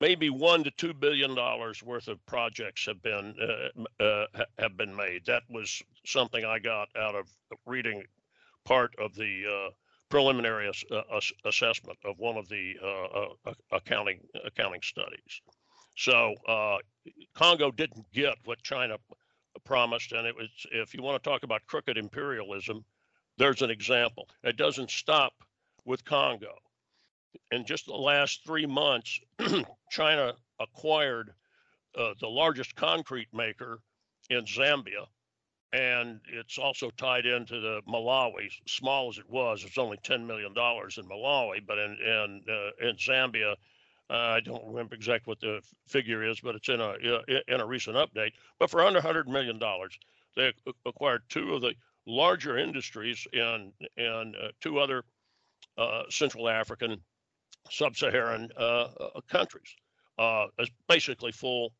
maybe one to two billion dollars worth of projects have been uh, uh have been made. That was something I got out of reading part of the uh, preliminary ass- uh, assessment of one of the accounting accounting studies. So Congo didn't get what China promised, and it was if you want to talk about crooked imperialism there's an example. It doesn't stop with Congo. In just the last three months, China acquired uh, the largest concrete maker in Zambia, and it's also tied into the Malawi. Small as it was, it's only ten million dollars in Malawi, but in in uh, in Zambia, uh, I don't remember exactly what the figure is, but it's in a in a recent update. But for under hundred million dollars, they acquired two of the larger industries in in uh, two other uh, Central African, sub-Saharan uh, uh countries. Uh, basically full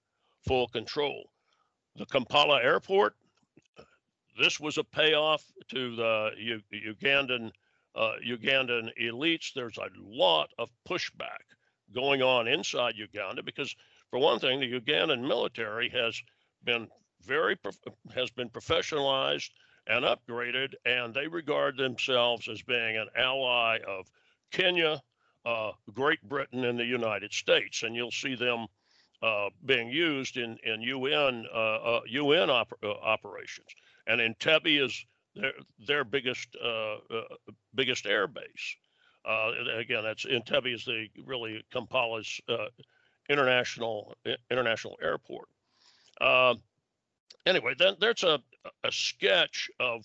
full control. The Kampala airport. This was a payoff to the U- Ugandan Ugandan elites. There's a lot of pushback going on inside Uganda because, for one thing, the Ugandan military has been very has been professionalized and upgraded, and they regard themselves as being an ally of Kenya, uh, Great Britain, and the United States. And you'll see them uh, being used in in UN uh, UN uh, op- uh, operations. And Entebbe is their their biggest uh, biggest air base. Again, that's Entebbe is the really Kampala's international international airport. Um, anyway, then there's a, a sketch of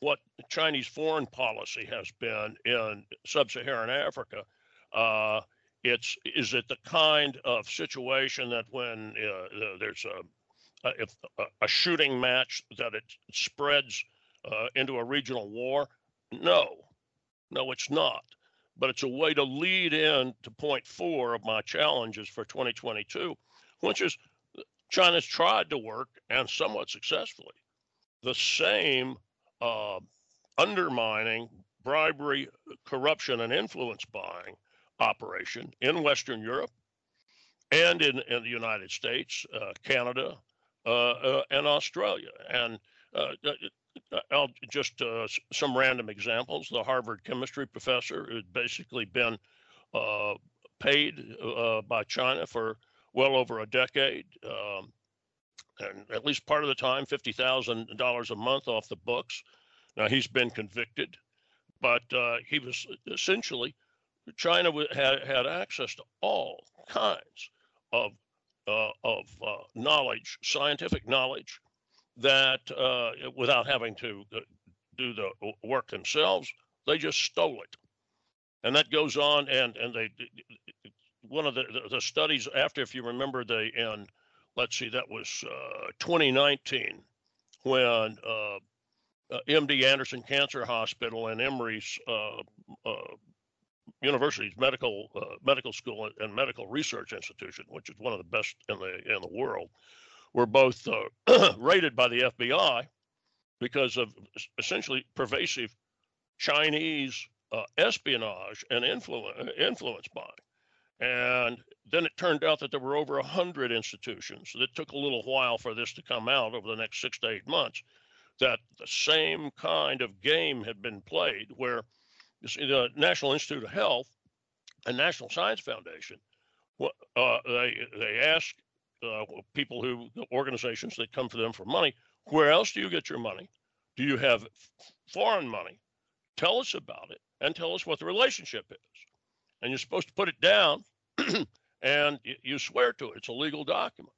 what Chinese foreign policy has been in sub-Saharan Africa. Uh, it's is it the kind of situation that when uh, there's a, a, a shooting match that it spreads uh, into a regional war? No, no, it's not. But it's a way to lead in to point four of my challenges for 2022, which is China's tried to work and somewhat successfully the same uh, undermining, bribery, corruption, and influence buying operation in Western Europe and in, in the United States, uh, Canada, uh, uh and Australia. And uh, uh, I'll just some random examples. The Harvard chemistry professor has basically been paid by China for well over a decade. Um, and at least part of the time, $50,000 a month off the books. Now, he's been convicted, but uh, he was essentially, China had, had access to all kinds of, uh, of uh, knowledge, scientific knowledge, that uh, without having to uh, do the work themselves, they just stole it. And that goes on, and, and they one of the, the, studies after, if you remember, the in let's see, that was uh, 2019 when uh, uh, MD Anderson Cancer Hospital and Emory's uh, University's medical medical school and medical research institution, which is one of the best in the in the world, were both uh, raided by the FBI because of essentially pervasive Chinese uh, espionage and influence influence by. And then it turned out that there were over 100 institutions. It took a little while for this to come out over the next six to eight months that the same kind of game had been played where the National Institute of Health and National Science Foundation, uh, they, they ask uh, people who, the organizations that come to them for money, where else do you get your money? Do you have foreign money? Tell us about it and tell us what the relationship is. And you're supposed to put it down and you swear to it. It's a legal document.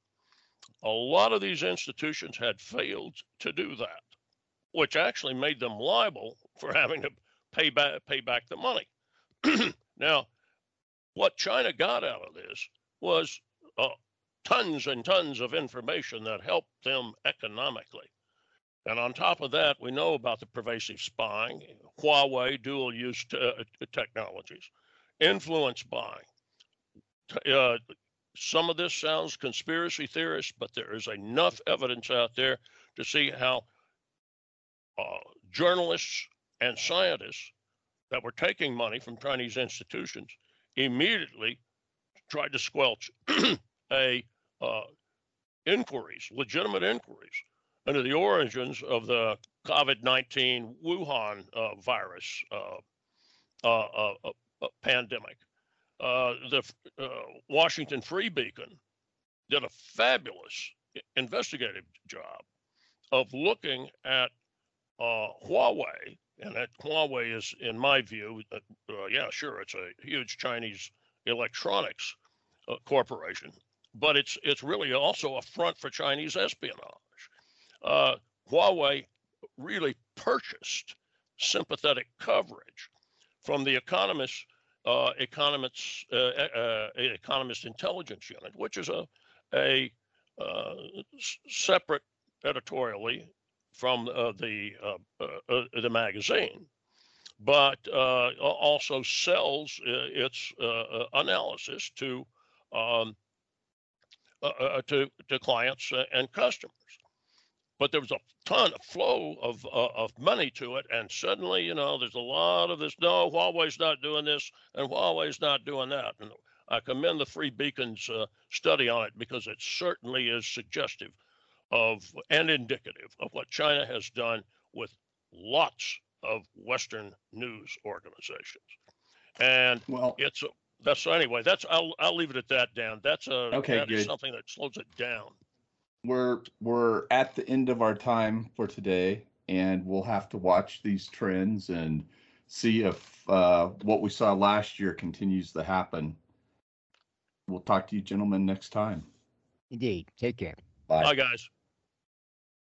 A lot of these institutions had failed to do that, which actually made them liable for having to pay back pay back the money. now, what China got out of this was uh, tons and tons of information that helped them economically. And on top of that, we know about the pervasive spying, Huawei dual use t- uh, technologies, influence buying. Uh, some of this sounds conspiracy theorist, but there is enough evidence out there to see how uh, journalists and scientists that were taking money from Chinese institutions immediately tried to squelch a uh, inquiries, legitimate inquiries into the origins of the COVID-19 Wuhan uh, virus uh, uh, uh, uh pandemic. the Washington Free Beacon did a fabulous investigative job of looking at Huawei and that Huawei is, in my view, yeah, sure, it's a huge Chinese electronics corporation, but it's it's really also a front for Chinese espionage. Uh, Huawei really purchased sympathetic coverage from the Economist uh, Economists uh, Economist Intelligence Unit, which is a a separate editorially from uh, the uh, uh, the magazine, but also sells its analysis to um, Uh, uh, uh, to to clients and customers. But there was a ton of flow of of money to it, and suddenly, you know, there's a lot of this. No, Huawei's not doing this, and Huawei's not doing that. And I commend the Free Beacons uh, study on it because it certainly is suggestive of and indicative of what China has done with lots of Western news organizations. And well, it's a, that's so anyway. That's I'll I'll leave it at that, Dan. That's a okay. That good. something that slows it down. We're we're at the end of our time for today, and we'll have to watch these trends and see if uh, what we saw last year continues to happen. We'll talk to you gentlemen next time. Indeed. Take care. Bye, Bye guys.